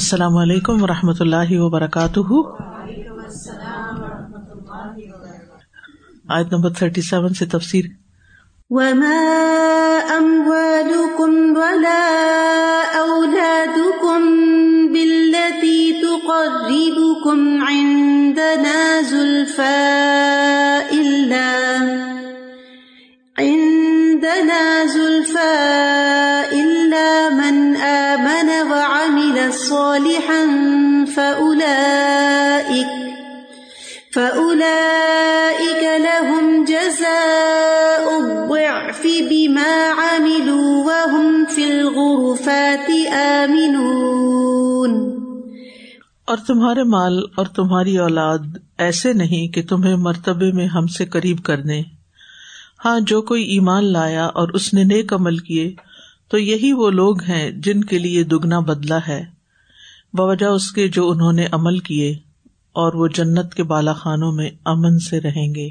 السلام علیکم و رحمۃ اللہ وبرکاتہ۔ آیت نمبر تھرٹی سیون سے تفسیر۔ وما أموالكم ولا أولادكم بالتي تقربكم عندنا زلفى إلا صالحا فأولئك فأولئك لهم جزاء الضعف بما عملوا وهم في الغرفات آمنون۔ اور تمہارے مال اور تمہاری اولاد ایسے نہیں کہ تمہیں مرتبے میں ہم سے قریب کر دیں۔ ہاں جو کوئی ایمان لایا اور اس نے نیک عمل کیے، تو یہی وہ لوگ ہیں جن کے لیے دگنا بدلا ہے۔ بوجہ اس کے جو انہوں نے عمل کیے اور وہ جنت کے بالا خانوں میں امن سے رہیں گے۔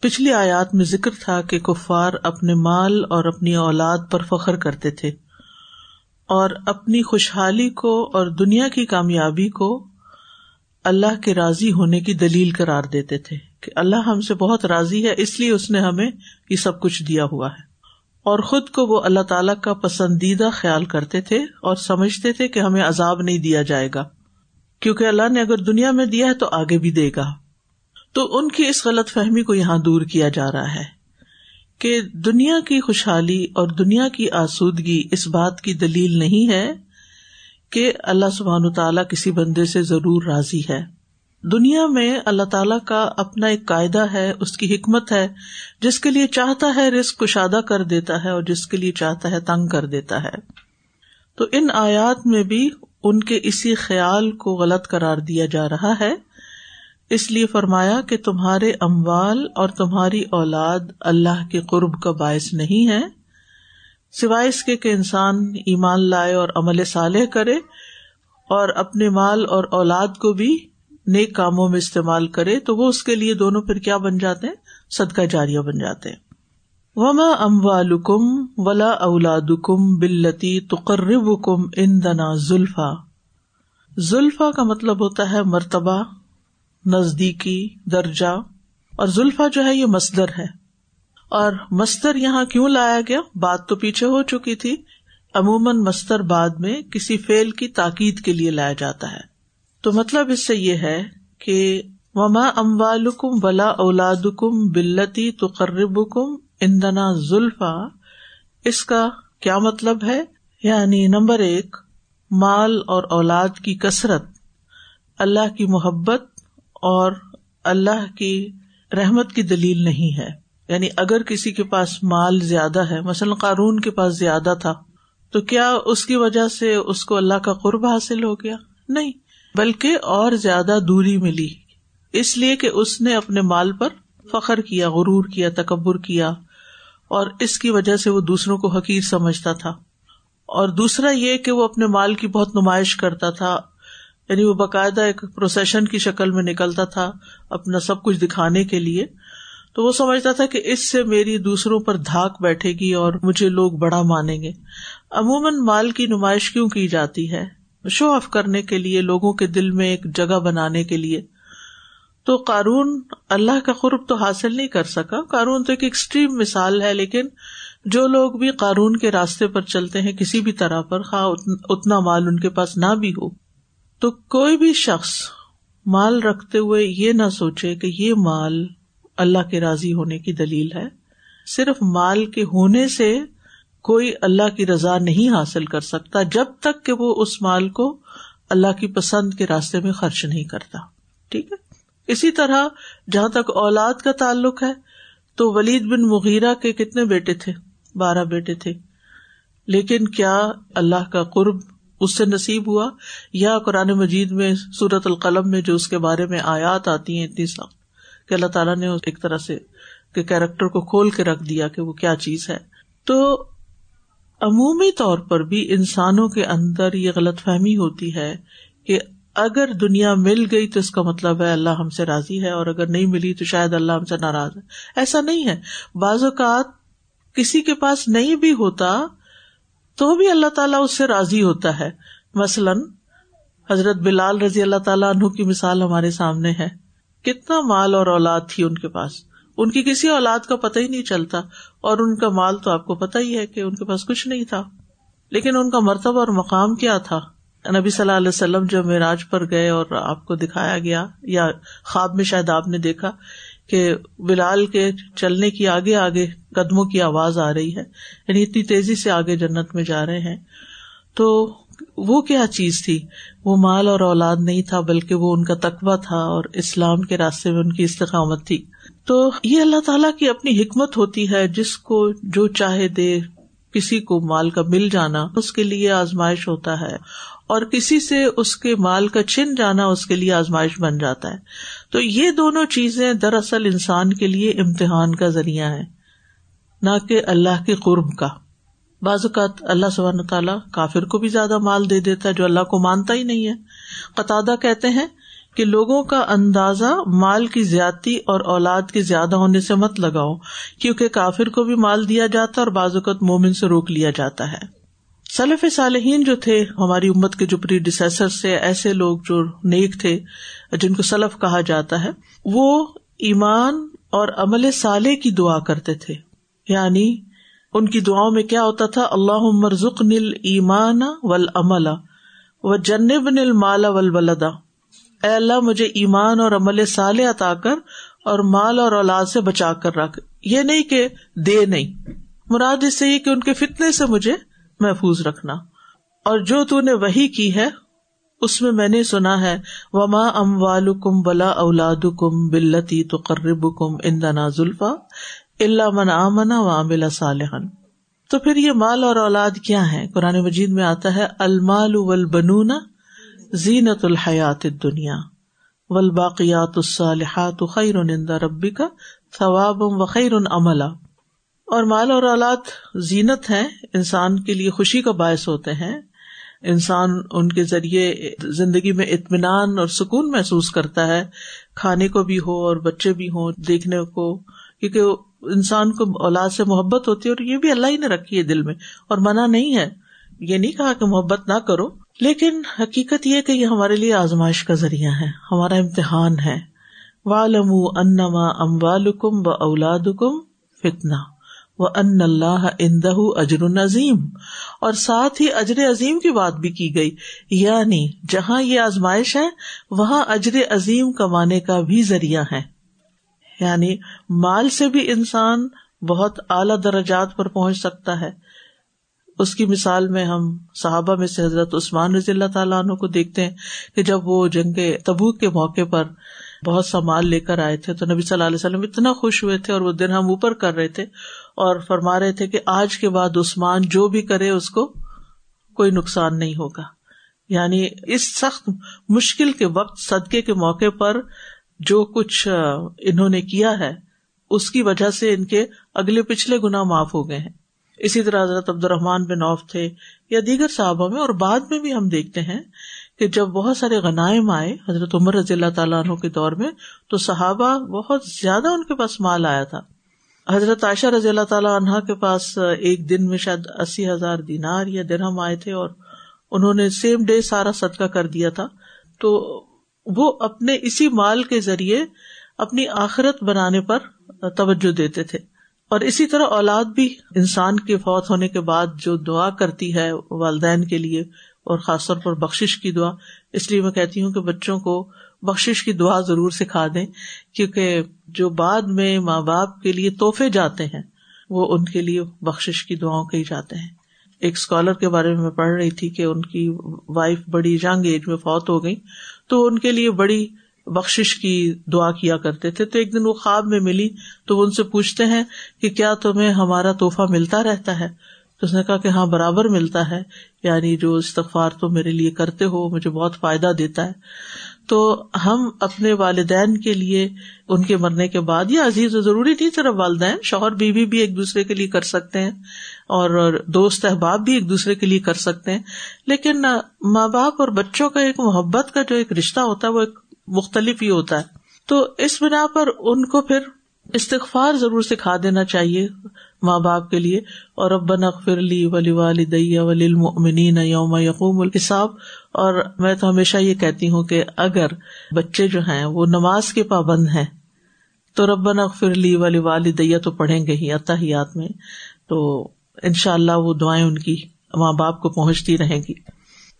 پچھلی آیات میں ذکر تھا کہ کفار اپنے مال اور اپنی اولاد پر فخر کرتے تھے اور اپنی خوشحالی کو اور دنیا کی کامیابی کو اللہ کے راضی ہونے کی دلیل قرار دیتے تھے کہ اللہ ہم سے بہت راضی ہے، اس لیے اس نے ہمیں یہ سب کچھ دیا ہوا ہے۔ اور خود کو وہ اللہ تعالی کا پسندیدہ خیال کرتے تھے اور سمجھتے تھے کہ ہمیں عذاب نہیں دیا جائے گا، کیونکہ اللہ نے اگر دنیا میں دیا ہے تو آگے بھی دے گا۔ تو ان کی اس غلط فہمی کو یہاں دور کیا جا رہا ہے کہ دنیا کی خوشحالی اور دنیا کی آسودگی اس بات کی دلیل نہیں ہے کہ اللہ سبحان تعالیٰ کسی بندے سے ضرور راضی ہے۔ دنیا میں اللہ تعالیٰ کا اپنا ایک قاعدہ ہے، اس کی حکمت ہے، جس کے لیے چاہتا ہے رسک کشادہ کر دیتا ہے اور جس کے لیے چاہتا ہے تنگ کر دیتا ہے۔ تو ان آیات میں بھی ان کے اسی خیال کو غلط قرار دیا جا رہا ہے۔ اس لیے فرمایا کہ تمہارے اموال اور تمہاری اولاد اللہ کے قرب کا باعث نہیں ہے سوائے اس کے کہ انسان ایمان لائے اور عمل صالح کرے اور اپنے مال اور اولاد کو بھی نیک کاموں میں استعمال کرے تو وہ اس کے لیے دونوں پھر کیا بن جاتے ہیں؟ صدقہ جاریہ بن جاتے ہیں۔ وما اموالکم ولا اولادکم بلتی تقرب کم ان دنا زلفا زلفا کا مطلب ہوتا ہے مرتبہ، نزدیکی، درجہ۔ اور زلفا جو ہے یہ مصدر ہے۔ اور مستر یہاں کیوں لایا گیا؟ بات تو پیچھے ہو چکی تھی۔ عموماً مستر بعد میں کسی فیل کی تاکید کے لیے لایا جاتا ہے۔ تو مطلب اس سے یہ ہے کہ وما اموالکم ولا اولادکم بلتی تقرب کم اندنا زلفا اس کا کیا مطلب ہے؟ یعنی نمبر ایک، مال اور اولاد کی کثرت، اللہ کی محبت اور اللہ کی رحمت کی دلیل نہیں ہے۔ یعنی اگر کسی کے پاس مال زیادہ ہے، مثلاً قارون کے پاس زیادہ تھا، تو کیا اس کی وجہ سے اس کو اللہ کا قرب حاصل ہو گیا؟ نہیں۔ بلکہ اور زیادہ دوری ملی۔ اس لیے کہ اس نے اپنے مال پر فخر کیا، غرور کیا، تکبر کیا، اور اس کی وجہ سے وہ دوسروں کو حقیر سمجھتا تھا۔ اور دوسرا یہ کہ وہ اپنے مال کی بہت نمائش کرتا تھا یعنی وہ باقاعدہ ایک پروسیشن کی شکل میں نکلتا تھا اپنا سب کچھ دکھانے کے لیے۔ تو وہ سمجھتا تھا کہ اس سے میری دوسروں پر دھاک بیٹھے گی اور مجھے لوگ بڑا مانیں گے۔ عموماً مال کی نمائش کیوں کی جاتی ہے؟ شو آف کرنے کے لیے، لوگوں کے دل میں ایک جگہ بنانے کے لیے۔ تو قارون اللہ کا قرب تو حاصل نہیں کر سکا۔ قارون تو ایک ایکسٹریم مثال ہے، لیکن جو لوگ بھی قارون کے راستے پر چلتے ہیں، کسی بھی طرح پر، خواہ اتنا مال ان کے پاس نہ بھی ہو۔ تو کوئی بھی شخص مال رکھتے ہوئے یہ نہ سوچے کہ یہ مال اللہ کے راضی ہونے کی دلیل ہے۔ صرف مال کے ہونے سے کوئی اللہ کی رضا نہیں حاصل کر سکتا جب تک کہ وہ اس مال کو اللہ کی پسند کے راستے میں خرچ نہیں کرتا۔ ٹھیک ہے؟ اسی طرح جہاں تک اولاد کا تعلق ہے، تو ولید بن مغیرہ کے کتنے بیٹے تھے؟ بارہ بیٹے تھے۔ لیکن کیا اللہ کا قرب اس سے نصیب ہوا؟ یا قرآن مجید میں سورت القلم میں جو اس کے بارے میں آیات آتی ہیں اتنی سخت کہ اللہ تعالیٰ نے ایک طرح سے کیریکٹر کو کھول کے رکھ دیا کہ وہ کیا چیز ہے۔ تو عمومی طور پر بھی انسانوں کے اندر یہ غلط فہمی ہوتی ہے کہ اگر دنیا مل گئی تو اس کا مطلب ہے اللہ ہم سے راضی ہے اور اگر نہیں ملی تو شاید اللہ ہم سے ناراض ہے۔ ایسا نہیں ہے۔ بعض اوقات کسی کے پاس نہیں بھی ہوتا تو بھی اللہ تعالیٰ اس سے راضی ہوتا ہے۔ مثلاً حضرت بلال رضی اللہ تعالیٰ عنہ کی مثال ہمارے سامنے ہے۔ کتنا مال اور اولاد تھی ان کے پاس۔ ان کی کسی اولاد کا پتہ ہی نہیں چلتا اور ان کا مال تو آپ کو پتا ہی ہے کہ ان کے پاس کچھ نہیں تھا۔ لیکن ان کا مرتبہ اور مقام کیا تھا؟ نبی صلی اللہ علیہ وسلم جب معراج پر گئے اور آپ کو دکھایا گیا یا خواب میں شاید آپ نے دیکھا کہ بلال کے چلنے کی آگے آگے قدموں کی آواز آ رہی ہے یعنی اتنی تیزی سے آگے جنت میں جا رہے ہیں، تو وہ کیا چیز تھی؟ وہ مال اور اولاد نہیں تھا، بلکہ وہ ان کا تقبہ تھا اور اسلام کے راستے میں ان کی استقامت تھی۔ تو یہ اللہ تعالیٰ کی اپنی حکمت ہوتی ہے، جس کو جو چاہے دے، کسی کو مال کا مل جانا اس کے لیے آزمائش ہوتا ہے، اور کسی سے اس کے مال کا چھن جانا اس کے لیے آزمائش بن جاتا ہے۔ تو یہ دونوں چیزیں دراصل انسان کے لیے امتحان کا ذریعہ ہے نہ کہ اللہ کے قرب کا۔ بعض اوقات اللہ سبحانہ تعالیٰ کافر کو بھی زیادہ مال دے دیتا ہے جو اللہ کو مانتا ہی نہیں ہے۔ قطع کہتے ہیں کہ لوگوں کا اندازہ مال کی زیادتی اور اولاد کے زیادہ ہونے سے مت لگاؤ، کیونکہ کافر کو بھی مال دیا جاتا اور بعض اوقات مومن سے روک لیا جاتا ہے۔ سلف صالحین جو تھے، ہماری امت کے جو پری ڈسیسر سے ایسے لوگ جو نیک تھے، جن کو سلف کہا جاتا ہے، وہ ایمان اور عمل صالح کی دعا کرتے تھے۔ یعنی ان کی دعاؤں میں کیا ہوتا تھا؟ اللہ مرزق نل ایمان ول عمل و جنب نل مالا ول ولدا اے اللہ، مجھے ایمان اور عمل سال عطا کر اور مال اور اولاد سے بچا کر رکھ۔ یہ نہیں کہ دے نہیں۔ مراد اس سے یہ کہ ان کے فتنے سے مجھے محفوظ رکھنا۔ اور جو تو نے وہی کی ہے، اس میں میں نے سنا ہے، وما ام وال کم بلا اولاد کم بلتی تو قرب کم اندنا زلفا اللہ من آمنا و عاملہ صالحن تو پھر یہ مال اور اولاد کیا ہے قرآن مجید میں آتا ہے، المال والبنون زینت الحیات دنیا ولباقیات الصالحات خیر ربی کا ثواب و خیر عملہ اور مال اور اولاد زینت ہے انسان کے لیے خوشی کا باعث ہوتے ہیں۔ انسان ان کے ذریعے زندگی میں اطمینان اور سکون محسوس کرتا ہے۔ کھانے کو بھی ہو اور بچے بھی ہوں، دیکھنے کو، کیونکہ انسان کو اولاد سے محبت ہوتی ہے اور یہ بھی اللہ ہی نے رکھی ہے دل میں اور منع نہیں ہے۔ یہ نہیں کہا کہ محبت نہ کرو، لیکن حقیقت یہ کہ یہ ہمارے لیے آزمائش کا ذریعہ ہے، ہمارا امتحان ہے۔ والم انما ام والم و اولاد کم فتنا و ان اللہ اندہ اجر عظیم اور ساتھ ہی اجر عظیم کی بات بھی کی گئی۔ یعنی جہاں یہ آزمائش ہے، وہاں اجر عظیم کمانے کا بھی ذریعہ ہے۔ یعنی مال سے بھی انسان بہت اعلی درجات پر پہنچ سکتا ہے۔ اس کی مثال میں ہم صحابہ میں سے حضرت عثمان رضی اللہ تعالیٰ عنہ کو دیکھتے ہیں کہ جب وہ جنگ تبو کے موقع پر بہت سا مال لے کر آئے تھے تو نبی صلی اللہ علیہ وسلم اتنا خوش ہوئے تھے اور وہ دن ہم اوپر کر رہے تھے اور فرما رہے تھے کہ آج کے بعد عثمان جو بھی کرے اس کو کوئی نقصان نہیں ہوگا۔ یعنی اس سخت مشکل کے وقت صدقے کے موقع پر جو کچھ انہوں نے کیا ہے، اس کی وجہ سے ان کے اگلے پچھلے گنا معاف ہو گئے ہیں۔ اسی طرح حضرت عبد الرحمان بن اوف تھے یا دیگر صحابہ میں، اور بعد میں بھی ہم دیکھتے ہیں کہ جب بہت سارے غنائم آئے حضرت عمر رضی اللہ تعالیٰ عنہ کے دور میں، تو صحابہ بہت زیادہ ان کے پاس مال آیا تھا۔ حضرت عائشہ رضی اللہ تعالیٰ عنہ کے پاس ایک دن میں شاید اسی ہزار دینار یا درہم آئے تھے، اور انہوں نے سیم ڈے سارا صدقہ کر دیا تھا۔ تو وہ اپنے اسی مال کے ذریعے اپنی آخرت بنانے پر توجہ دیتے تھے۔ اور اسی طرح اولاد بھی انسان کے فوت ہونے کے بعد جو دعا کرتی ہے والدین کے لیے اور خاص طور پر بخش کی دعا، اس لیے میں کہتی ہوں کہ بچوں کو بخش کی دعا ضرور سکھا دیں، کیونکہ جو بعد میں ماں باپ کے لیے تحفے جاتے ہیں، وہ ان کے لیے بخش کی دعاؤں کے ہی جاتے ہیں۔ ایک اسکالر کے بارے میں میں پڑھ رہی تھی کہ ان کی وائف بڑی ینگ ایج میں فوت ہو گئی تو ان کے لیے بڑی بخش کی دعا کیا کرتے تھے تو ایک دن وہ خواب میں ملی تو وہ ان سے پوچھتے ہیں کہ کیا تمہیں ہمارا تحفہ ملتا رہتا ہے؟ تو اس نے کہا کہ ہاں برابر ملتا ہے یعنی جو استغفار تو میرے لیے کرتے ہو، مجھے بہت فائدہ دیتا ہے۔ تو ہم اپنے والدین کے لیے ان کے مرنے کے بعد، یہ عزیز ضروری نہیں صرف والدین، شوہر، بیوی بھی ایک دوسرے کے لیے کر سکتے ہیں۔ اور دوست احباب بھی ایک دوسرے کے لیے کر سکتے ہیں۔ لیکن ماں باپ اور بچوں کا ایک محبت کا جو ایک رشتہ ہوتا ہے وہ ایک مختلف ہی ہوتا ہے۔ تو اس بنا پر ان کو پھر استغفار ضرور سکھا دینا چاہیے ماں باپ کے لیے۔ اور ابن اخفر لی ولی والدیہ ولی المؤمنین یوم یقوم الحساب۔ اور میں تو ہمیشہ یہ کہتی ہوں کہ اگر بچے جو ہیں وہ نماز کے پابند ہیں، تو ربن اغفر لی ولی والدیہ تو پڑھیں گے ہی اتحیات میں۔ تو ان شاء اللہ وہ دعائیں ان کی ماں باپ کو پہنچتی رہیں گی۔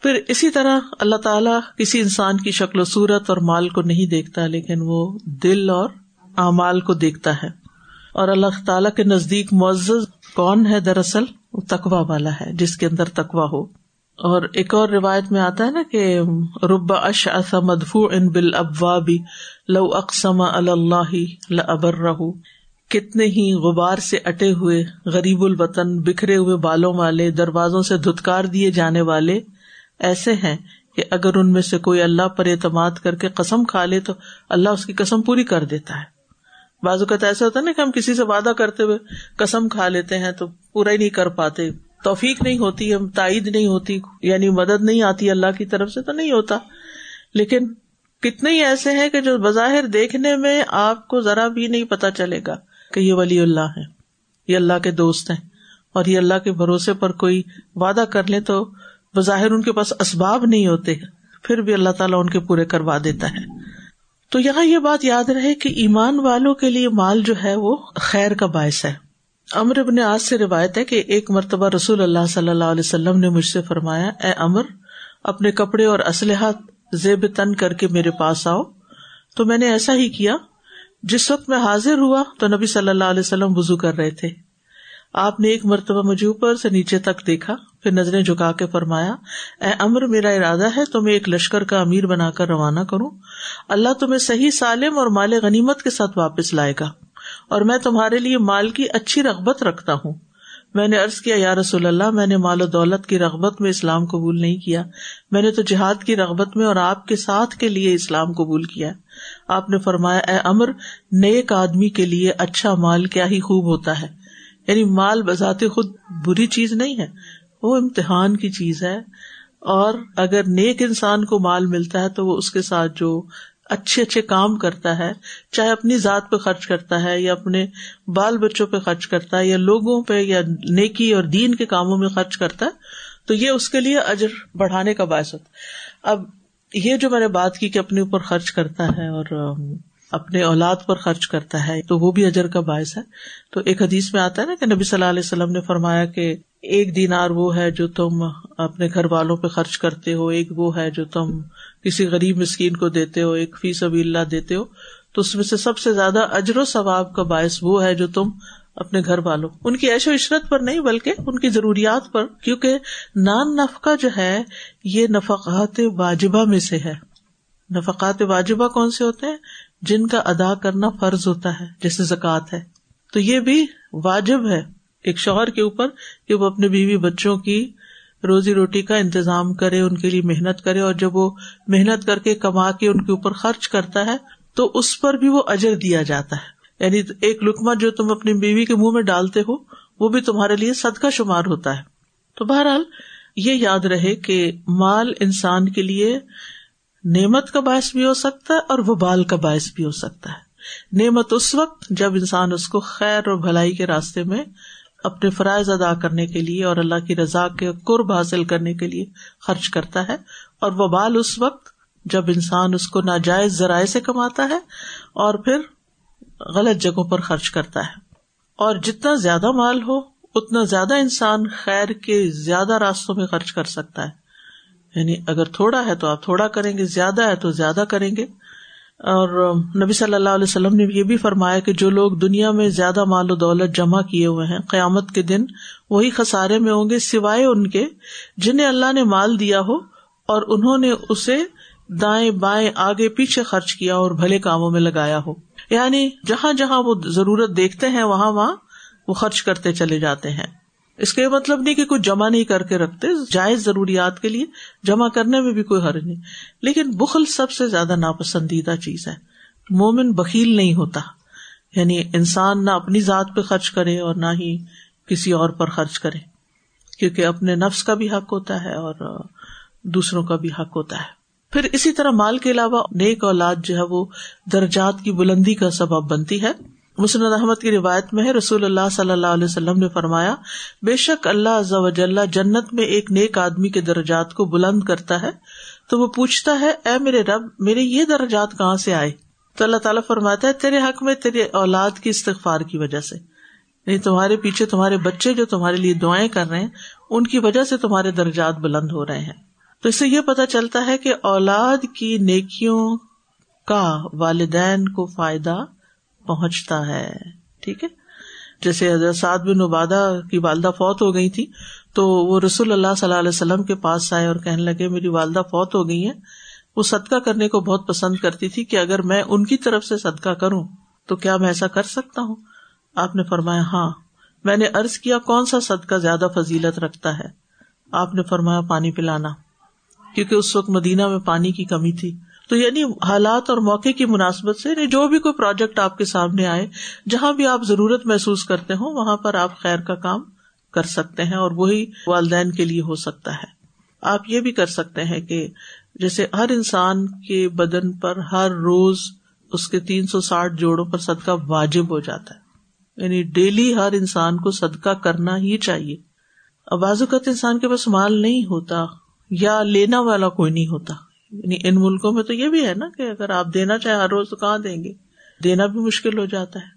پھر اسی طرح اللہ تعالیٰ کسی انسان کی شکل و صورت اور مال کو نہیں دیکھتا، لیکن وہ دل اور اعمال کو دیکھتا ہے۔ اور اللہ تعالیٰ کے نزدیک معزز کون ہے دراصل؟ وہ تقوا والا ہے، جس کے اندر تقوا ہو۔ اور ایک اور روایت میں آتا ہے نا کہ رب اش مدفوع ان بال ابوا بھی لو اقسم اللہ ابر رہ کتنے ہی غبار سے اٹے ہوئے غریب الوطن، بکھرے ہوئے بالوں والے، دروازوں سے دھتکار دیے جانے والے ایسے ہیں کہ اگر ان میں سے کوئی اللہ پر اعتماد کر کے قسم کھا لے تو اللہ اس کی قسم پوری کر دیتا ہے۔ بعض اوقات ایسا ہوتا ہے نا کہ ہم کسی سے وعدہ کرتے ہوئے قسم کھا لیتے ہیں تو پورا ہی نہیں کر پاتے، توفیق نہیں ہوتی، ہم تائید نہیں ہوتی یعنی مدد نہیں آتی اللہ کی طرف سے تو نہیں ہوتا۔ لیکن کتنے ہی ایسے ہیں کہ جو بظاہر دیکھنے میں آپ کو ذرا بھی نہیں پتا چلے گا۔ کہ یہ ولی اللہ ہے یہ اللہ کے دوست ہیں، اور یہ اللہ کے بھروسے پر کوئی وعدہ کر لے تو بظاہر ان کے پاس اسباب نہیں ہوتے، پھر بھی اللہ تعالیٰ ان کے پورے کروا دیتا ہے۔ تو یہاں یہ بات یاد رہے کہ ایمان والوں کے لیے مال جو ہے وہ خیر کا باعث ہے۔ امر ابن آج سے روایت ہے کہ ایک مرتبہ رسول اللہ صلی اللہ علیہ وسلم نے مجھ سے فرمایا، اے امر اپنے کپڑے اور اسلحہ زیب تن کر کے میرے پاس آؤ۔ تو میں نے ایسا ہی کیا جس وقت میں حاضر ہوا تو نبی صلی اللہ علیہ وسلم وزو کر رہے تھے۔ آپ نے ایک مرتبہ مجھے اوپر سے نیچے تک دیکھا، پھر نظریں جھکا کے فرمایا، اے امر، میرا ارادہ ہے تو میں ایک لشکر کا امیر بنا کر روانہ کروں۔ اللہ تمہیں صحیح سالم اور مال غنیمت کے ساتھ واپس لائے گا اور میں تمہارے لیے مال کی اچھی رغبت رکھتا ہوں۔ میں نے ارض کیا، یا رسول اللہ، میں نے مال و دولت کی رغبت میں اسلام قبول نہیں کیا۔ میں نے تو جہاد کی رغبت میں اور آپ کے ساتھ کے لیے اسلام قبول کیا۔ آپ نے فرمایا، اے امر، نیک آدمی کے لیے اچھا مال کیا ہی خوب ہوتا ہے. یعنی مال بذات خود بری چیز نہیں ہے، وہ امتحان کی چیز ہے۔ اور اگر نیک انسان کو مال ملتا ہے تو وہ اس کے ساتھ جو اچھے اچھے کام کرتا ہے، چاہے اپنی ذات پہ خرچ کرتا ہے یا اپنے بال بچوں پہ خرچ کرتا ہے یا لوگوں پہ یا نیکی اور دین کے کاموں میں خرچ کرتا ہے، تو یہ اس کے لیے اجر بڑھانے کا باعث ہوتا اب یہ جو میں نے بات کی کہ اپنے اوپر خرچ کرتا ہے اور اپنے اولاد پر خرچ کرتا ہے، تو وہ بھی اجر کا باعث ہے۔ تو ایک حدیث میں آتا ہے نا کہ نبی صلی اللہ علیہ وسلم نے فرمایا کہ ایک دینار وہ ہے جو تم اپنے گھر والوں پہ خرچ کرتے ہو، ایک وہ ہے جو تم کسی غریب مسکین کو دیتے ہو، ایک فیس ابھی اللہ دیتے ہو۔ تو اس میں سے سب سے زیادہ اجر و ثواب کا باعث وہ ہے جو تم اپنے گھر والوں۔ ان کی ایش و عشرت پر نہیں، بلکہ ان کی ضروریات پر۔ کیونکہ نان نفقہ جو ہے، یہ نفقات واجبہ میں سے ہے۔ نفقات واجبہ کون سے ہوتے ہیں؟ جن کا ادا کرنا فرض ہوتا ہے، جیسے زکوٰۃ ہے۔ تو یہ بھی واجب ہے۔ ایک شوہر کے اوپر کہ وہ اپنے بیوی بچوں کی روزی روٹی کا انتظام کرے، ان کے لیے محنت کرے، اور جب وہ محنت کر کے کما کے ان کے اوپر خرچ کرتا ہے، تو اس پر بھی وہ اجر دیا جاتا ہے۔ یعنی ایک لکما جو تم اپنی بیوی کے منہ میں ڈالتے ہو، وہ بھی تمہارے لیے سد کا شمار ہوتا ہے۔ تو بہرحال، یہ یاد رہے کہ مال انسان کے لیے نعمت کا باعث بھی ہو سکتا ہے اور وہ بال کا باعث بھی ہو سکتا ہے۔ نعمت اس وقت جب انسان اس کو خیر اور بھلائی کے راستے میں اپنے فرائض ادا کرنے کے لیے اور اللہ کی رضا کے قرب حاصل کرنے کے لیے خرچ کرتا ہے اور وہ بال اس وقت جب انسان اس کو ناجائز ذرائع سے کماتا ہے اور پھر غلط جگہوں پر خرچ کرتا ہے۔ اور جتنا زیادہ مال ہو، اتنا زیادہ انسان خیر کے زیادہ راستوں میں خرچ کر سکتا ہے۔ یعنی اگر تھوڑا ہے تو آپ تھوڑا کریں گے، زیادہ ہے تو زیادہ کریں گے۔ اور نبی صلی اللہ علیہ وسلم نے یہ بھی فرمایا کہ جو لوگ دنیا میں زیادہ مال و دولت جمع کیے ہوئے ہیں، قیامت کے دن وہی خسارے میں ہوں گے سوائے ان کے جنہیں اللہ نے مال دیا ہو اور انہوں نے اسے دائیں بائیں آگے پیچھے خرچ کیا اور بھلے کاموں میں لگایا ہو۔ یعنی جہاں جہاں وہ ضرورت دیکھتے ہیں، وہاں وہاں وہ خرچ کرتے چلے جاتے ہیں۔ اس کا یہ مطلب نہیں کہ کچھ جمع نہیں کر کے رکھتے، جائز ضروریات کے لیے جمع کرنے میں بھی کوئی حرج نہیں۔ لیکن بخل سب سے زیادہ ناپسندیدہ چیز ہے۔ مومن بکیل نہیں ہوتا۔ یعنی انسان نہ اپنی ذات پہ خرچ کرے اور نہ ہی کسی اور پر خرچ کرے۔ کیونکہ اپنے نفس کا بھی حق ہوتا ہے اور دوسروں کا بھی حق ہوتا ہے۔ پھر اسی طرح مال کے علاوہ نیک اولاد جو ہے وہ درجات کی بلندی کا سبب بنتی ہے۔ مسند احمد کی روایت میں ہے، رسول اللہ صلی اللہ علیہ وسلم نے فرمایا، بے شک اللہ وجل جنت میں ایک نیک آدمی کے درجات کو بلند کرتا ہے، تو وہ پوچھتا ہے، اے میرے رب، میرے یہ درجات کہاں سے آئے؟ تو اللہ تعالیٰ فرماتا ہے، تیرے حق میں تیرے اولاد کی استغفار کی وجہ سے۔ نہیں تمہارے پیچھے تمہارے بچے جو تمہارے لیے دعائیں کر رہے ہیں، ان کی وجہ سے تمہارے درجات بلند ہو رہے ہیں۔ تو اس سے یہ پتا چلتا ہے کہ اولاد کی نیکیوں کا والدین کو فائدہ پہنچتا ہے۔ ٹھیک ہے؟ جیسے سعد بن عبادہ کی والدہ فوت ہو گئی تھی تو وہ رسول اللہ صلی اللہ علیہ وسلم کے پاس آئے اور کہنے لگے، میری والدہ فوت ہو گئی ہے وہ صدقہ کرنے کو بہت پسند کرتی تھی کہ اگر میں ان کی طرف سے صدقہ کروں، تو کیا میں ایسا کر سکتا ہوں؟ آپ نے فرمایا ہاں۔ میں نے ارض کیا، کون سا صدقہ زیادہ فضیلت رکھتا ہے؟ آپ نے فرمایا، پانی پلانا۔ کیونکہ اس وقت مدینہ میں پانی کی کمی تھی۔ تو یعنی حالات اور موقع کی مناسبت سے یعنی جو بھی کوئی پروجیکٹ آپ کے سامنے آئے، جہاں بھی آپ ضرورت محسوس کرتے ہوں، وہاں پر آپ خیر کا کام کر سکتے ہیں اور وہی والدین کے لیے ہو سکتا ہے۔ آپ یہ بھی کر سکتے ہیں کہ جیسے ہر انسان کے بدن پر ہر روز اس کے تین سو ساٹھ جوڑوں پر صدقہ واجب ہو جاتا ہے۔ یعنی ڈیلی ہر انسان کو صدقہ کرنا ہی چاہیے۔ اب بازوقت انسان کے پاس مال نہیں ہوتا۔ یا لینا والا کوئی نہیں ہوتا۔ یعنی ان ملکوں میں تو یہ بھی ہے نا کہ اگر آپ دینا چاہے ہر روز تو کہاں دیں گے؟ دینا بھی مشکل ہو جاتا ہے۔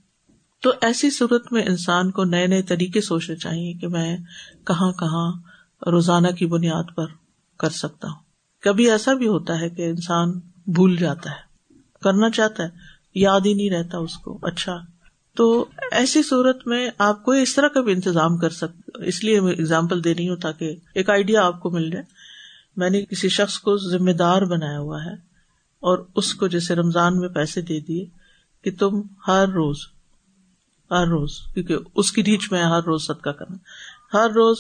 تو ایسی صورت میں انسان کو نئے نئے طریقے سوچنے چاہیے کہ میں کہاں کہاں روزانہ کی بنیاد پر کر سکتا ہوں۔ کبھی ایسا بھی ہوتا ہے کہ انسان بھول جاتا ہے، کرنا چاہتا ہے، یاد ہی نہیں رہتا اس کو۔ اچھا تو ایسی صورت میں آپ کو اس طرح کا بھی انتظام کر سکتے اس لیے میں اگزامپل دے رہی ہوں تاکہ ایک آئیڈیا آپ کو مل جائے۔ میں نے کسی شخص کو ذمہ دار بنایا ہوا ہے اور اس کو جیسے رمضان میں پیسے دے دیے کہ تم ہر روز ہر روز، کیونکہ اس کی ریچ میں ہر روز صدقہ کرنا۔ ہر روز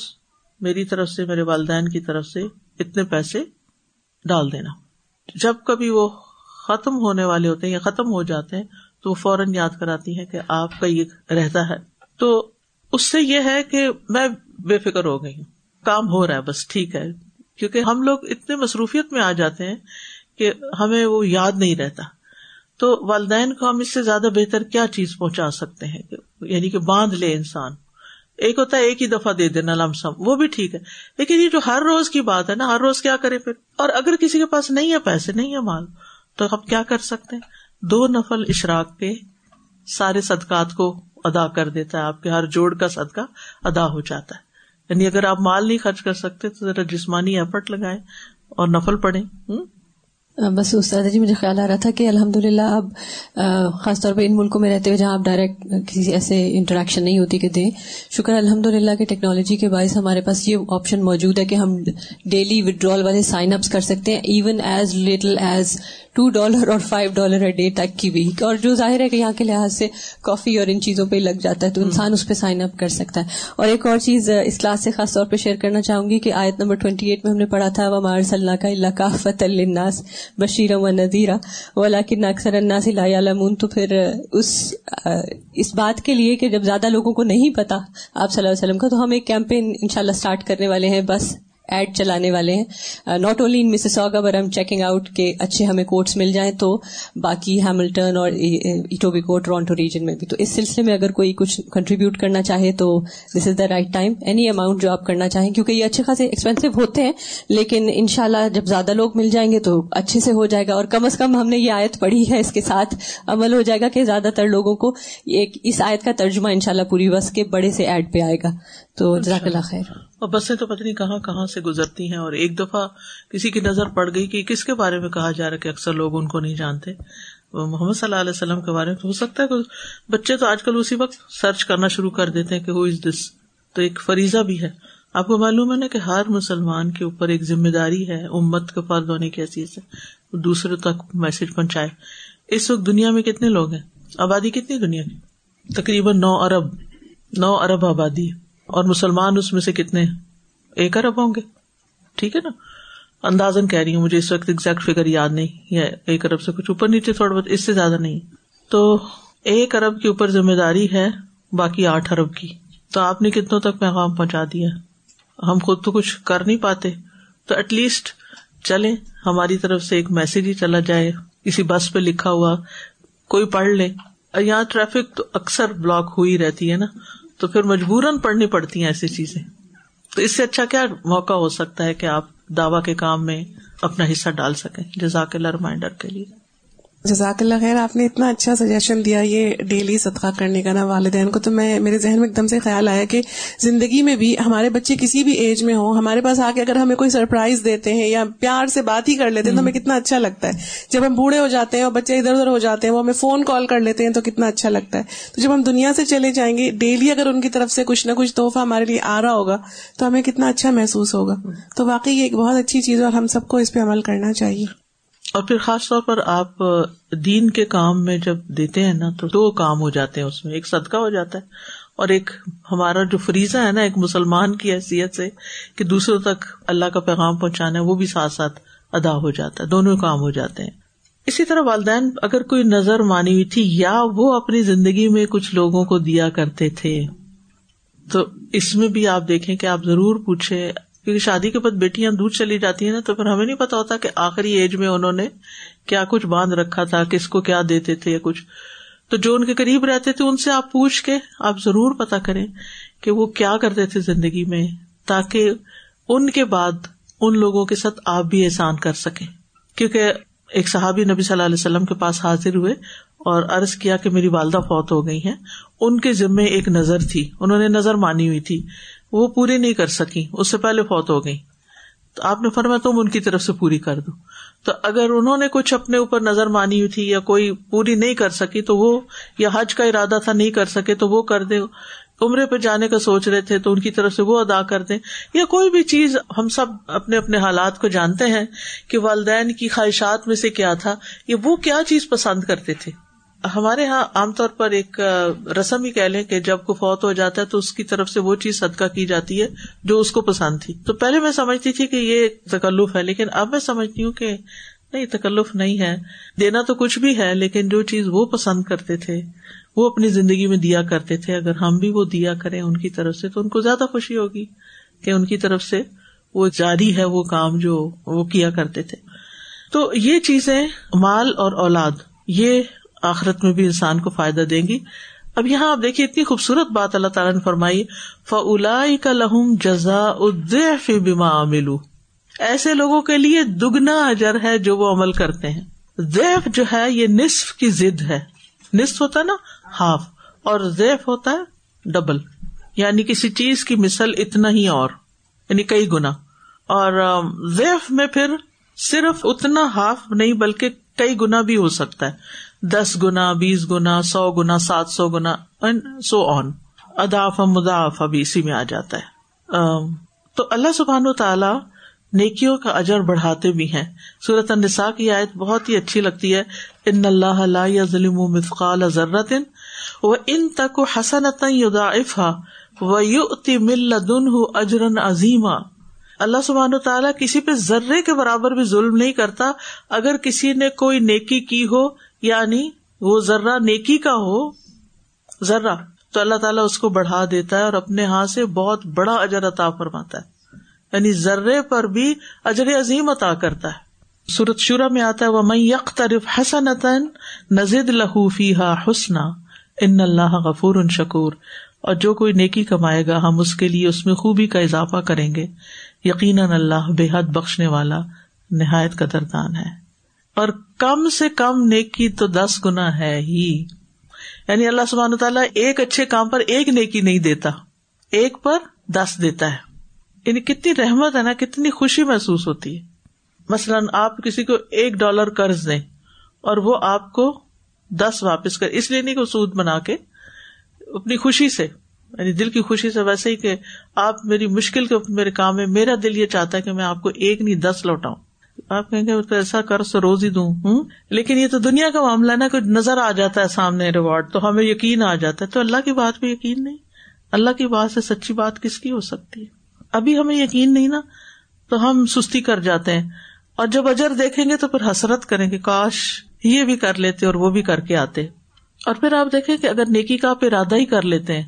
میری طرف سے، میرے والدین کی طرف سے اتنے پیسے ڈال دینا۔ جب کبھی وہ ختم ہونے والے ہوتے ہیں یا ختم ہو جاتے ہیں تو وہ فوراً یاد کراتی ہے کہ آپ کا یہ رہتا ہے۔ تو اس سے یہ ہے کہ میں بے فکر ہو گئی ہوں۔ کام ہو رہا ہے، بس ٹھیک ہے۔ کیونکہ ہم لوگ اتنے مصروفیت میں آ جاتے ہیں کہ ہمیں وہ یاد نہیں رہتا۔ تو والدین کو ہم اس سے زیادہ بہتر کیا چیز پہنچا سکتے ہیں؟ یعنی کہ باندھ لے انسان۔ ایک ہوتا ہے ایک ہی دفعہ دے دینا لم سم۔ وہ بھی ٹھیک ہے۔ لیکن یہ جو ہر روز کی بات ہے نا، ہر روز کیا کرے پھر؟ اور اگر کسی کے پاس نہیں ہے پیسے، نہیں ہے مال، تو اب کیا کر سکتے ہیں؟ دو نفل اشراق کے سارے صدقات کو ادا کر دیتا ہے۔ آپ کے ہر جوڑ کا صدقہ ادا ہو جاتا ہے۔ یعنی اگر آپ مال نہیں خرچ کر سکتے تو ذرا جسمانی ایفرٹ لگائیں اور نفل پڑھیں۔ بس استاد جی مجھے خیال آ رہا تھا کہ الحمد للہ اب خاص طور پہ ان ملکوں میں رہتے ہوئے جہاں آپ ڈائریکٹ کسی ایسے انٹریکشن نہیں ہوتی کہ دیں، شکر الحمد للہ کہ ٹیکنالوجی کے باعث ہمارے پاس یہ آپشن موجود ہے کہ ہم ڈیلی ودرول والے سائن اپس کر سکتے ہیں even as little as two dollar اور فائیو ڈالر اے ڈے تک کی ویک اور جو ظاہر ہے کہ یہاں کے لحاظ سے کافی اور ان چیزوں پہ لگ جاتا ہے، تو انسان اس پہ سائن اپ کر سکتا ہے۔ اور ایک اور چیز اس کلاس سے خاص طور پہ شیئر کرنا چاہوں گی کہ آیت نمبر ٹوئنٹی ایٹ میں ہم نے پڑھا تھا وہ مار صلی کا اللہ کا فت الناس بشیر و نذیرہ ولاکن اکثر الناس لا علمون تو پھر اس اس بات کے لیے کہ جب زیادہ لوگوں کو نہیں پتا آپ صلی اللہ علیہ وسلم کا، تو ہم ایک کیمپین انشاءاللہ سٹارٹ کرنے والے ہیں۔ بس ایڈ چلانے والے ہیں۔ ناٹ اونلی ان مسز آگا بر ایم چیکنگ آؤٹ کے اچھے ہمیں کوٹس مل جائیں تو باقی ہیملٹن اور ایٹوبی کو ٹورانٹو ریجن میں بھی۔ تو اس سلسلے میں اگر کوئی کچھ کنٹریبیوٹ کرنا چاہے تو this is the right time any amount جو آپ کرنا چاہیں، کیونکہ یہ اچھے خاصے ایکسپینسو ہوتے ہیں، لیکن ان شاء اللہ جب زیادہ لوگ مل جائیں گے تو اچھے سے ہو جائے گا۔ اور کم از کم ہم نے یہ آیت پڑھی ہے، اس کے ساتھ عمل ہو جائے گا کہ زیادہ تر لوگوں کو ایک اس آیت کا ترجمہ ان شاء اللہ پوری بس کے بڑے سے ایڈ پہ آئے گا۔ تو جزاک اللہ خیر۔ اور بسیں تو پتہ نہیں کہاں کہاں سے گزرتی ہیں اور ایک دفعہ کسی کی نظر پڑ گئی کہ کس کے بارے میں کہا جا رہا کہ اکثر لوگ ان کو نہیں جانتے۔ محمد صلی اللہ علیہ وسلم کے بارے میں ہو سکتا ہے بچے تو آج کل اسی وقت سرچ کرنا شروع کر دیتے ہیں کہ ہو از دس تو ایک فریضہ بھی ہے۔ آپ کو معلوم ہے نا کہ ہر مسلمان کے اوپر ایک ذمہ داری ہے، امت کے فرد ہونے کی حیثیت سے۔ دوسرے تک میسج پہنچائے۔ اس وقت دنیا میں کتنے لوگ ہیں؟ آبادی کتنی دنیا کی؟ تقریباً نو ارب نو ارب آبادی ہے۔ اور مسلمان اس میں سے کتنے ایک ارب ہوں گے۔ ٹھیک ہے نا؟ اندازن کہہ رہی ہوں، مجھے اس وقت ایگزیکٹ فگر یاد نہیں، یا ایک ارب سے کچھ اوپر نیچے تھوڑا بہت، اس سے زیادہ نہیں۔ تو ایک ارب کے اوپر ذمہ داری ہے، باقی آٹھ ارب کی۔ تو آپ نے کتنوں تک پیغام پہنچا دیا؟ ہم خود تو کچھ کر نہیں پاتے۔ تو ایٹ لیسٹ چلے ہماری طرف سے ایک میسج ہی چلا جائے۔ کسی بس پہ لکھا ہوا، کوئی پڑھ لے۔ یہاں ٹریفک تو اکثر بلاک ہوئی رہتی ہے نا۔ تو پھر مجبوراً پڑھنی پڑتی ہیں ایسی چیزیں۔ تو اس سے اچھا کیا موقع ہو سکتا ہے کہ آپ دعوی کے کام میں اپنا حصہ ڈال سکیں، جزاک اللہ ریمائنڈر کے لیے۔ جزاک اللہ خیر، آپ نے اتنا اچھا سجیشن دیا یہ ڈیلی صدقہ کرنے کا نا والدین کو، تو میں، میرے ذہن میں ایک دم سے خیال آیا کہ زندگی میں بھی ہمارے بچے کسی بھی ایج میں ہوں، ہمارے پاس آ کے اگر ہمیں کوئی سرپرائز دیتے ہیں یا پیار سے بات ہی کر لیتے ہیں تو ہمیں کتنا اچھا لگتا ہے۔ جب ہم بوڑھے ہو جاتے ہیں اور بچے ادھر ادھر ہو جاتے ہیں، وہ ہمیں فون کال کر لیتے ہیں تو کتنا اچھا لگتا ہے۔ تو جب ہم دنیا سے چلے جائیں گے ڈیلی اگر ان کی طرف سے کچھ نہ کچھ تحفہ ہمارے لیے آ رہا ہوگا، تو ہمیں کتنا اچھا محسوس ہوگا۔ تو واقعی یہ ایک بہت اچھی چیز ہے اور ہم سب کو اس پہ عمل کرنا چاہیے۔ اور پھر خاص طور پر آپ دین کے کام میں جب دیتے ہیں نا تو دو کام ہو جاتے ہیں اس میں، ایک صدقہ ہو جاتا ہے اور ایک ہمارا جو فریضہ ہے نا، ایک مسلمان کی حیثیت سے کہ دوسروں تک اللہ کا پیغام پہنچانا ہے، وہ بھی ساتھ ساتھ ادا ہو جاتا ہے، دونوں کام ہو جاتے ہیں۔ اسی طرح والدین اگر کوئی نظر مانی ہوئی تھی یا وہ اپنی زندگی میں کچھ لوگوں کو دیا کرتے تھے، تو اس میں بھی آپ دیکھیں کہ آپ ضرور پوچھے کیونکہ شادی کے بعد بیٹیاں دور چلی جاتی ہیں نا، تو پھر ہمیں نہیں پتا ہوتا کہ آخری ایج میں انہوں نے کیا کچھ باندھ رکھا تھا، کس کو کیا دیتے تھے یا کچھ۔ تو جو ان کے قریب رہتے تھے، ان سے آپ پوچھ کے آپ ضرور پتا کریں کہ وہ کیا کرتے تھے زندگی میں، تاکہ ان کے بعد ان لوگوں کے ساتھ آپ بھی احسان کر سکیں۔ کیونکہ ایک صحابی نبی صلی اللہ علیہ وسلم کے پاس حاضر ہوئے اور عرض کیا کہ میری والدہ فوت ہو گئی ہیں۔ ان کے ذمے ایک نظر تھی، انہوں نے نظر مانی ہوئی تھی۔ وہ پوری نہیں کر سکی۔ اس سے پہلے فوت ہو گئی تو آپ نے فرمایا تم ان کی طرف سے پوری کر دو۔ تو اگر انہوں نے کچھ اپنے اوپر نظر مانی ہوئی تھی یا کوئی پوری نہیں کر سکی تو وہ یا حج کا ارادہ تھا نہیں کر سکے تو وہ کر دے۔ عمرے پہ جانے کا سوچ رہے تھے تو ان کی طرف سے وہ ادا کر دیں۔ یا کوئی بھی چیز ہم سب اپنے اپنے حالات کو جانتے ہیں کہ والدین کی خواہشات میں سے کیا تھا، یا وہ کیا چیز پسند کرتے تھے۔ ہمارے یہاں عام طور پر ایک رسم ہی کہہ لیں کہ جب کو فوت ہو جاتا ہے تو اس کی طرف سے وہ چیز صدقہ کی جاتی ہے جو اس کو پسند تھی۔ تو پہلے میں سمجھتی تھی کہ یہ تکلف ہے، لیکن اب میں سمجھتی ہوں کہ نہیں، تکلف نہیں ہے۔ دینا تو کچھ بھی ہے، لیکن جو چیز وہ پسند کرتے تھے، وہ اپنی زندگی میں دیا کرتے تھے۔ اگر ہم بھی وہ دیا کریں ان کی طرف سے تو ان کو زیادہ خوشی ہوگی کہ ان کی طرف سے وہ جاری ہے، وہ کام جو وہ کیا کرتے تھے۔ تو یہ چیزیں مال اور اولاد، یہ آخرت میں بھی انسان کو فائدہ دیں گی۔ اب یہاں آپ دیکھیے، اتنی خوبصورت بات اللہ تعالیٰ نے فرمائی فلا کا لہم جزا ادیف بیما ملو ایسے لوگوں کے لیے دگنا اجر ہے جو وہ عمل کرتے ہیں۔ زیف جو ہے، یہ نصف کی ضد ہے۔ نصف ہوتا ہے نا، ہاف۔ اور زیف ہوتا ہے، ڈبل۔ یعنی کسی چیز کی مثل اتنا ہی اور یعنی کئی گنا۔ اور زیف میں پھر صرف اتنا ہاف نہیں، بلکہ کئی گنا بھی ہو سکتا ہے۔ دس گنا، بیس گنا، سو گنا، سات سو گنا سو آن اداف مداف ابھی اسی میں آ جاتا ہے۔ تو اللہ سبحان و تعالی نیکیوں کا اجر بڑھاتے بھی ہیں۔ سورت النساء کی آیت بہت ہی اچھی لگتی ہے۔ ان اللہ لا ظلم مثقال ضرت و ان تک حسن یضاعفها ويؤتي من لدنه اجرا عظیما۔ اللہ سبحان و تعالیٰ کسی پہ ذرے کے برابر بھی ظلم نہیں کرتا۔ اگر کسی نے کوئی نیکی کی ہو یعنی وہ ذرا نیکی کا ہو ذرا تو اللہ تعالیٰ اس کو بڑھا دیتا ہے اور اپنے ہاتھ سے بہت بڑا اجر عطا فرماتا ہے۔ یعنی ذرے پر بھی اجر عظیم عطا کرتا ہے۔ سورت شورا میں آتا ہے وہ میں یک طرف حسن نزد لہوفی ہا حسن ان اللہ غفور ان شکور۔ اور جو کوئی نیکی کمائے گا، ہم اس کے لیے اس میں خوبی کا اضافہ کریں گے۔ یقیناً اللہ بے حد بخشنے والا، نہایت قدردان ہے۔ اور کم سے کم نیکی تو دس گنا ہے ہی۔ یعنی اللہ سبحان تعالیٰ ایک اچھے کام پر ایک نیکی نہیں دیتا، ایک پر دس دیتا ہے۔ یعنی کتنی رحمت ہے نا، کتنی خوشی محسوس ہوتی ہے۔ مثلاً آپ کسی کو ایک ڈالر قرض دیں اور وہ آپ کو دس واپس کر، اس لیے نہیں کہ سود بنا کے اپنی خوشی سے یعنی دل کی خوشی سے ویسے ہی کہ آپ میری مشکل کے، میرے کام میں، میرا دل یہ چاہتا ہے کہ میں آپ کو ایک نہیں، دس لوٹاؤں۔ آپ کہیں گے ایسا کر سو روز ہی دوں، ہوں؟ لیکن یہ تو دنیا کا معاملہ نا کہ نظر آ جاتا ہے سامنے ریوارڈ تو ہمیں یقین آ جاتا ہے۔ تو اللہ کی بات پہ یقین نہیں؟ اللہ کی بات سے سچی بات کس کی ہو سکتی؟ ہے ابھی ہمیں یقین نہیں نا، تو ہم سستی کر جاتے ہیں۔ اور جب اجر دیکھیں گے تو پھر حسرت کریں گے، کاش یہ بھی کر لیتے اور وہ بھی کر کے آتے۔ اور پھر آپ دیکھیں کہ اگر نیکی کا آپ ارادہ ہی کر لیتے ہیں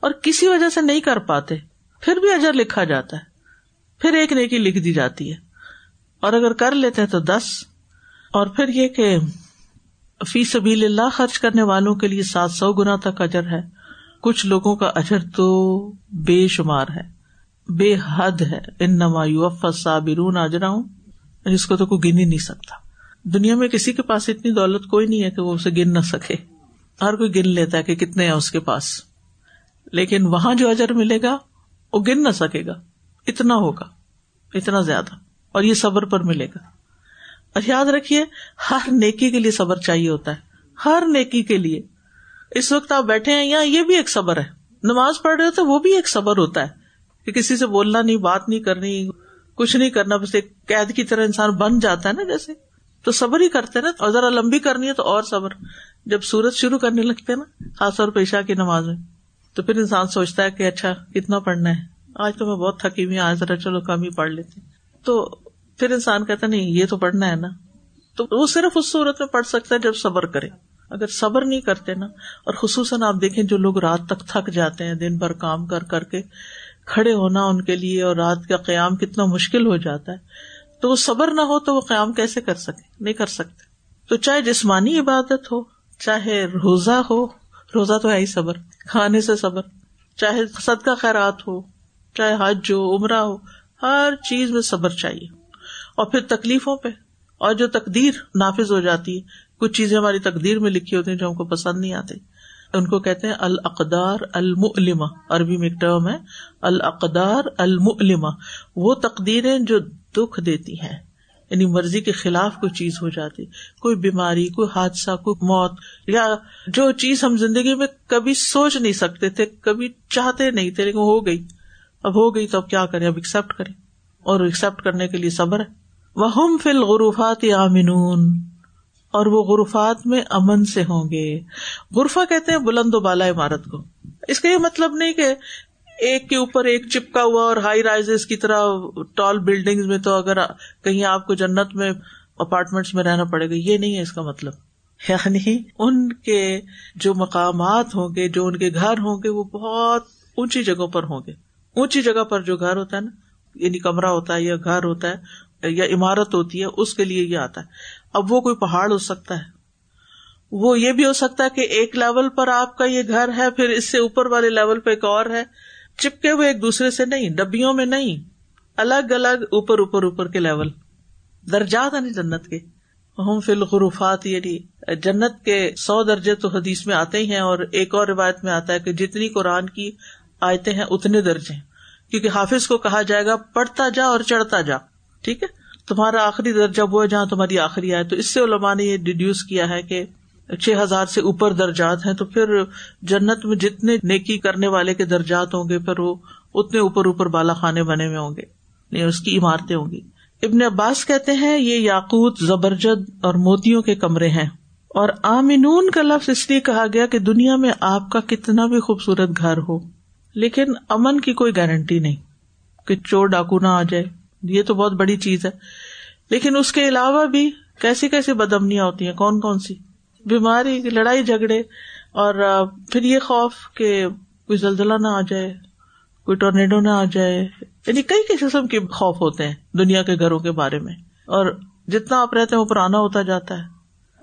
اور کسی وجہ سے نہیں کر پاتے، پھر بھی اجر لکھا جاتا ہے۔ پھر ایک نیکی لکھ دی جاتی ہے۔ اور اگر کر لیتے ہیں تو دس۔ اور پھر یہ کہ فی سبیل اللہ خرچ کرنے والوں کے لیے سات سو گنا تک اجر ہے۔ کچھ لوگوں کا اجر تو بے شمار ہے۔ بے حد ہے۔ ان نما صابرون اجرا ہوں جس کو تو کوئی گن ہی نہیں سکتا۔ دنیا میں کسی کے پاس اتنی دولت کوئی نہیں ہے کہ وہ اسے گن نہ سکے۔ ہر کوئی گن لیتا ہے کہ کتنے ہیں اس کے پاس۔ لیکن وہاں جو اجر ملے گا، وہ گن نہ سکے گا۔ اتنا ہوگا۔ اتنا زیادہ۔ اور یہ صبر پر ملے گا۔ اور یاد رکھیے، ہر نیکی کے لیے صبر چاہیے ہوتا ہے۔ ہر نیکی کے لیے۔ اس وقت آپ بیٹھے ہیں یا یہ بھی ایک صبر ہے۔ نماز پڑھ رہے تو وہ بھی ایک صبر ہوتا ہے کہ کسی سے بولنا نہیں، بات نہیں کرنی، کچھ نہیں کرنا، بس ایک قید کی طرح انسان بن جاتا ہے نا جیسے۔ تو صبر ہی کرتے نا اور ذرا لمبی کرنی ہے تو اور صبر۔ جب سورج شروع کرنے لگتے نا، خاص طور پیشہ کی نماز میں، تو پھر انسان سوچتا ہے کہ اچھا کتنا پڑھنا ہے۔ آج تو میں بہت تھکی ہوئی آج ذرا چلو کم ہی پڑھ لیتی تو پھر انسان کہتا نہیں، یہ تو پڑھنا ہے نا۔ تو وہ صرف اس صورت میں پڑھ سکتا ہے جب صبر کرے۔ اگر صبر نہیں کرتے نا، اور خصوصاً آپ دیکھیں جو لوگ رات تک تھک جاتے ہیں، دن بھر کام کر کر کے کھڑے ہونا ان کے لیے اور رات کا قیام کتنا مشکل ہو جاتا ہے، تو وہ صبر نہ ہو تو وہ قیام کیسے کر سکے؟ نہیں کر سکتے۔ تو چاہے جسمانی عبادت ہو، چاہے روزہ ہو، روزہ تو ہے ہی صبر، کھانے سے صبر۔ چاہے صدقہ خیرات ہو، چاہے حج ہو، عمرہ ہو، ہر چیز میں صبر چاہیے۔ اور پھر تکلیفوں پہ اور جو تقدیر نافذ ہو جاتی ہے۔ کچھ چیزیں ہماری تقدیر میں لکھی ہوتی ہیں جو ہم کو پسند نہیں آتی۔ ان کو کہتے ہیں القدار المعلما عربی میں ایک ٹرم ہے القدار المعلما وہ تقدیریں جو دکھ دیتی ہیں یعنی مرضی کے خلاف کوئی چیز ہو جاتی، کوئی بیماری، کوئی حادثہ، کوئی موت، یا جو چیز ہم زندگی میں کبھی سوچ نہیں سکتے تھے، کبھی چاہتے نہیں تھے، لیکن ہو گئی۔ اب ہو گئی تو اب کیا کریں؟ اب ایکسپٹ کریں۔ اور ایکسپٹ کرنے کے لیے صبر ہے۔ وہ فل غروفات آمنون۔ اور وہ غرفات میں امن سے ہوں گے۔ غرفہ کہتے ہیں بلند و بالا عمارت کو۔ اس کا یہ مطلب نہیں کہ ایک کے اوپر ایک چپکا ہوا اور ہائی رائز کی طرح ٹال بلڈنگ میں تو اگر کہیں آپ کو جنت میں اپارٹمنٹ میں رہنا پڑے گا، یہ نہیں ہے اس کا مطلب۔ یعنی ان کے جو مقامات ہوں گے، جو ان کے گھر ہوں گے، وہ بہت اونچی جگہوں پر ہوں گے۔ اونچی جگہ پر جو گھر ہوتا ہے نا یعنی کمرہ ہوتا ہے یا گھر ہوتا ہے یا عمارت ہوتی ہے، اس کے لیے یہ آتا ہے۔ اب وہ کوئی پہاڑ ہو سکتا ہے۔ وہ یہ بھی ہو سکتا ہے کہ ایک لیول پر آپ کا یہ گھر ہے، پھر اس سے اوپر والے لیول پہ ایک اور ہے۔ چپکے ہوئے ایک دوسرے سے نہیں، ڈبیوں میں نہیں۔ الگ الگ اوپر اوپر اوپر کے لیول۔ درجات نہیں جنت کے۔ ہم فی الغروفات یعنی جنت کے سو درجے تو حدیث میں آتے ہی ہیں اور ایک اور روایت میں آتا ہے کہ جتنی قرآن کی آیتیں ہیں، اتنے درجے کیونکہ حافظ کو کہا جائے گا، پڑھتا جا اور چڑھتا جا۔ ٹھیک ہے؟ تمہارا آخری درجہ وہ ہے جہاں تمہاری آخری آئے تو اس سے علماء نے یہ ڈیڈیوس کیا ہے کہ چھ ہزار سے اوپر درجات ہیں، تو پھر جنت میں جتنے نیکی کرنے والے کے درجات ہوں گے، پھر وہ اتنے اوپر اوپر بالا خانے بنے ہوئے ہوں گے یعنی اس کی عمارتیں ہوں گی۔ ابن عباس کہتے ہیں، یہ یاقوت، زبرجد اور موتیوں کے کمرے ہیں۔ اور آمنون کا لفظ اس لیے کہا گیا کہ دنیا میں آپ کا کتنا بھی خوبصورت گھر ہو، لیکن امن کی کوئی گارنٹی نہیں کہ چور ڈاکو نہ آ جائے۔ یہ تو بہت بڑی چیز ہے۔ لیکن اس کے علاوہ بھی کیسی کیسی بدمنیاں ہوتی ہیں؟ کون کون سی؟ بیماری، لڑائی جھگڑے اور پھر یہ خوف کہ کوئی زلزلہ نہ آ جائے، کوئی ٹورنیڈو نہ آ جائے۔ یعنی کئی کئی قسم کے خوف ہوتے ہیں دنیا کے گھروں کے بارے میں۔ اور جتنا آپ رہتے ہیں، وہ پرانا ہوتا جاتا ہے۔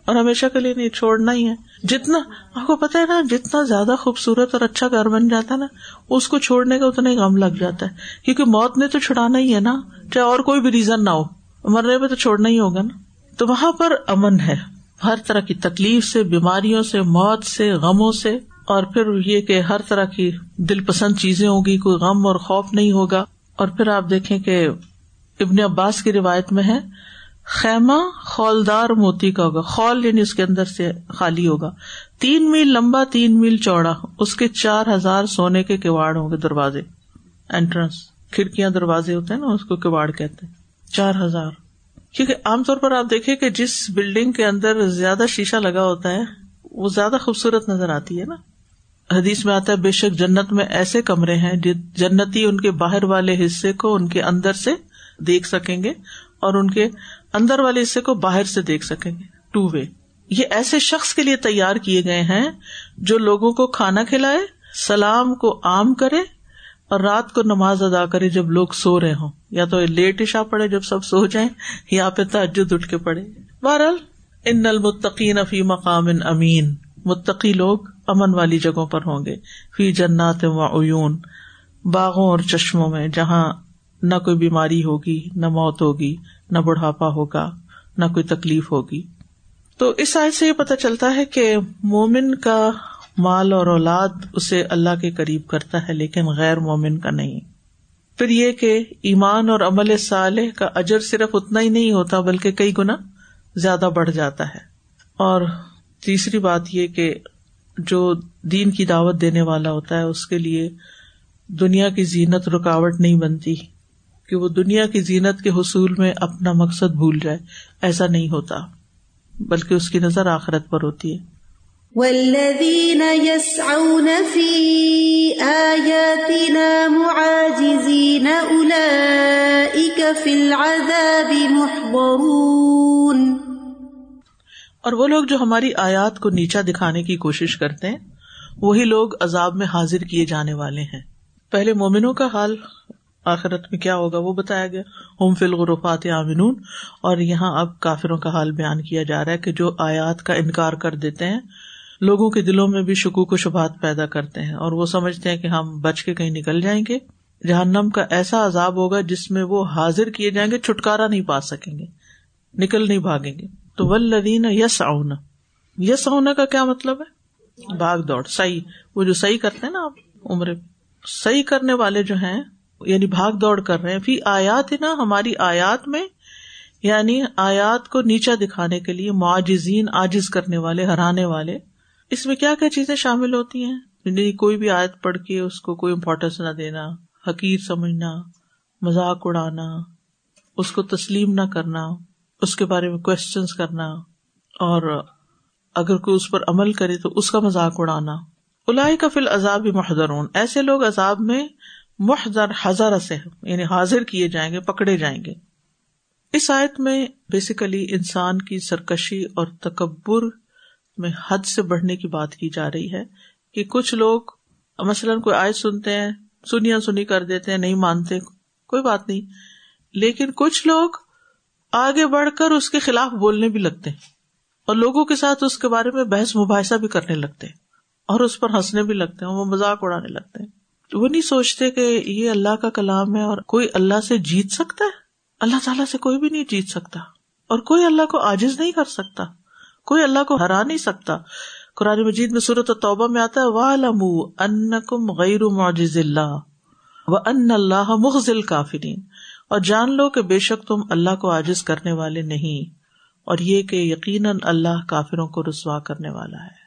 اور ہمیشہ کے لیے نہیں، چھوڑنا ہی ہے۔ جتنا، آپ کو پتا ہے نا، جتنا زیادہ خوبصورت اور اچھا گھر بن جاتا ہے نا، اس کو چھوڑنے کا اتنا ہی غم لگ جاتا ہے۔ کیونکہ موت نے تو چھڑانا ہی ہے نا، چاہے اور کوئی بھی ریزن نہ ہو۔ مرنے میں تو چھوڑنا ہی ہوگا نا۔ تو وہاں پر امن ہے۔ ہر طرح کی تکلیف سے، بیماریوں سے، موت سے، غموں سے۔ اور پھر یہ کہ ہر طرح کی دل پسند چیزیں ہوگی کوئی غم اور خوف نہیں ہوگا۔ اور پھر آپ دیکھیں کہ ابن عباس کی روایت میں ہے خیمہ خولدار موتی کا ہوگا۔ خول یعنی اس کے اندر سے خالی ہوگا۔ تین میل لمبا، تین میل چوڑا۔ اس کے چار ہزار سونے کے کواڑ ہوں گے دروازے۔ اینٹرنس کھڑکیاں دروازے ہوتے ہیں نا، اس کو کواڑ کہتے ہیں۔ چار ہزار۔ کیونکہ عام طور پر آپ دیکھیں کہ جس بلڈنگ کے اندر زیادہ شیشہ لگا ہوتا ہے، وہ زیادہ خوبصورت نظر آتی ہے نا۔ حدیث میں آتا ہے، بے شک جنت میں ایسے کمرے ہیں جنتی ان کے باہر والے حصے کو ان کے اندر سے دیکھ سکیں گے اور ان کے اندر والے حصے کو باہر سے دیکھ سکیں گے۔ ٹو وے یہ ایسے شخص کے لیے تیار کیے گئے ہیں جو لوگوں کو کھانا کھلائے، سلام کو عام کرے اور رات کو نماز ادا کرے جب لوگ سو رہے ہوں۔ یا تو لیٹ عشا پڑے جب سب سو جائیں، یا پھر تجد اٹھ کے پڑے بہرحال، ان المتقین فی مقام امین۔ متقی لوگ امن والی جگہوں پر ہوں گے۔ فی جنات و عیون۔ باغوں اور چشموں میں، جہاں نہ کوئی بیماری ہوگی، نہ موت ہوگی۔ نہ بڑھاپا ہوگا، نہ کوئی تکلیف ہوگی۔ تو اس سائز سے یہ پتا چلتا ہے کہ مومن کا مال اور اولاد اسے اللہ کے قریب کرتا ہے، لیکن غیر مومن کا نہیں۔ پھر یہ کہ ایمان اور عمل صالح کا اجر صرف اتنا ہی نہیں ہوتا، بلکہ کئی گنا زیادہ بڑھ جاتا ہے۔ اور تیسری بات یہ کہ جو دین کی دعوت دینے والا ہوتا ہے، اس کے لیے دنیا کی زینت رکاوٹ نہیں بنتی۔ کہ وہ دنیا کی زینت کے حصول میں اپنا مقصد بھول جائے۔ ایسا نہیں ہوتا بلکہ اس کی نظر آخرت پر ہوتی ہے۔ اور وہ لوگ جو ہماری آیات کو نیچا دکھانے کی کوشش کرتے ہیں وہی لوگ عذاب میں حاضر کیے جانے والے ہیں۔ پہلے مومنوں کا حال آخرت میں کیا ہوگا وہ بتایا گیا۔ ہوم فل غرفات عامنون اور یہاں اب کافروں کا حال بیان کیا جا رہا ہے کہ جو آیات کا انکار کر دیتے ہیں، لوگوں کے دلوں میں بھی شکوک و شبہات پیدا کرتے ہیں اور وہ سمجھتے ہیں کہ ہم بچ کے کہیں نکل جائیں گے۔ جہنم کا ایسا عذاب ہوگا جس میں وہ حاضر کیے جائیں گے، چھٹکارا نہیں پا سکیں گے، نکل نہیں بھاگیں گے۔ تو ولدین یس اونا یس اونا کا کیا مطلب ہے؟ بھاگ دوڑ سی وہ جو صحیح کرتے ہیں نا آپ عمر صحیح کرنے والے جو ہیں یعنی بھاگ دوڑ کر رہے ہیں۔ پھر آیات ہی نا ہماری آیات میں یعنی آیات کو نیچا دکھانے کے لیے معجزین آجز کرنے والے، ہرانے والے۔ اس میں کیا کیا چیزیں شامل ہوتی ہیں؟ یعنی کوئی بھی آیت پڑھ کے اس کو کوئی امپورٹینس نہ دینا، حقیر سمجھنا، مذاق اڑانا، اس کو تسلیم نہ کرنا، اس کے بارے میں کوشچنس کرنا، اور اگر کوئی اس پر عمل کرے تو اس کا مذاق اڑانا۔ الائی کا فل عذاب محدرون ایسے لوگ عذاب میں محضر ہزار سے یعنی حاضر کیے جائیں گے، پکڑے جائیں گے۔ اس آیت میں بیسیکلی انسان کی سرکشی اور تکبر میں حد سے بڑھنے کی بات کی جا رہی ہے کہ کچھ لوگ مثلاً کوئی آیت سنتے ہیں سنیا سنی کر دیتے ہیں، نہیں مانتے، کوئی بات نہیں۔ لیکن کچھ لوگ آگے بڑھ کر اس کے خلاف بولنے بھی لگتے ہیں اور لوگوں کے ساتھ اس کے بارے میں بحث مباحثہ بھی کرنے لگتے ہیں اور اس پر ہنسنے بھی لگتے ہیں، وہ مذاق اڑانے لگتے ہیں۔ وہ نہیں سوچتے کہ یہ اللہ کا کلام ہے اور کوئی اللہ سے جیت سکتا ہے؟ اللہ تعالیٰ سے کوئی بھی نہیں جیت سکتا۔ اور کوئی اللہ کو آجز نہیں کر سکتا۔ کوئی اللہ کو ہرا نہیں سکتا۔ قرآن مجید میں صورت توبہ میں آتا ہے والم ان کم غیر معجز اللہ و ان اللہ مغزل کافرین اور جان لو کہ بے شک تم اللہ کو عاجز کرنے والے نہیں، اور یہ کہ یقیناً اللہ کافروں کو رسوا کرنے والا ہے۔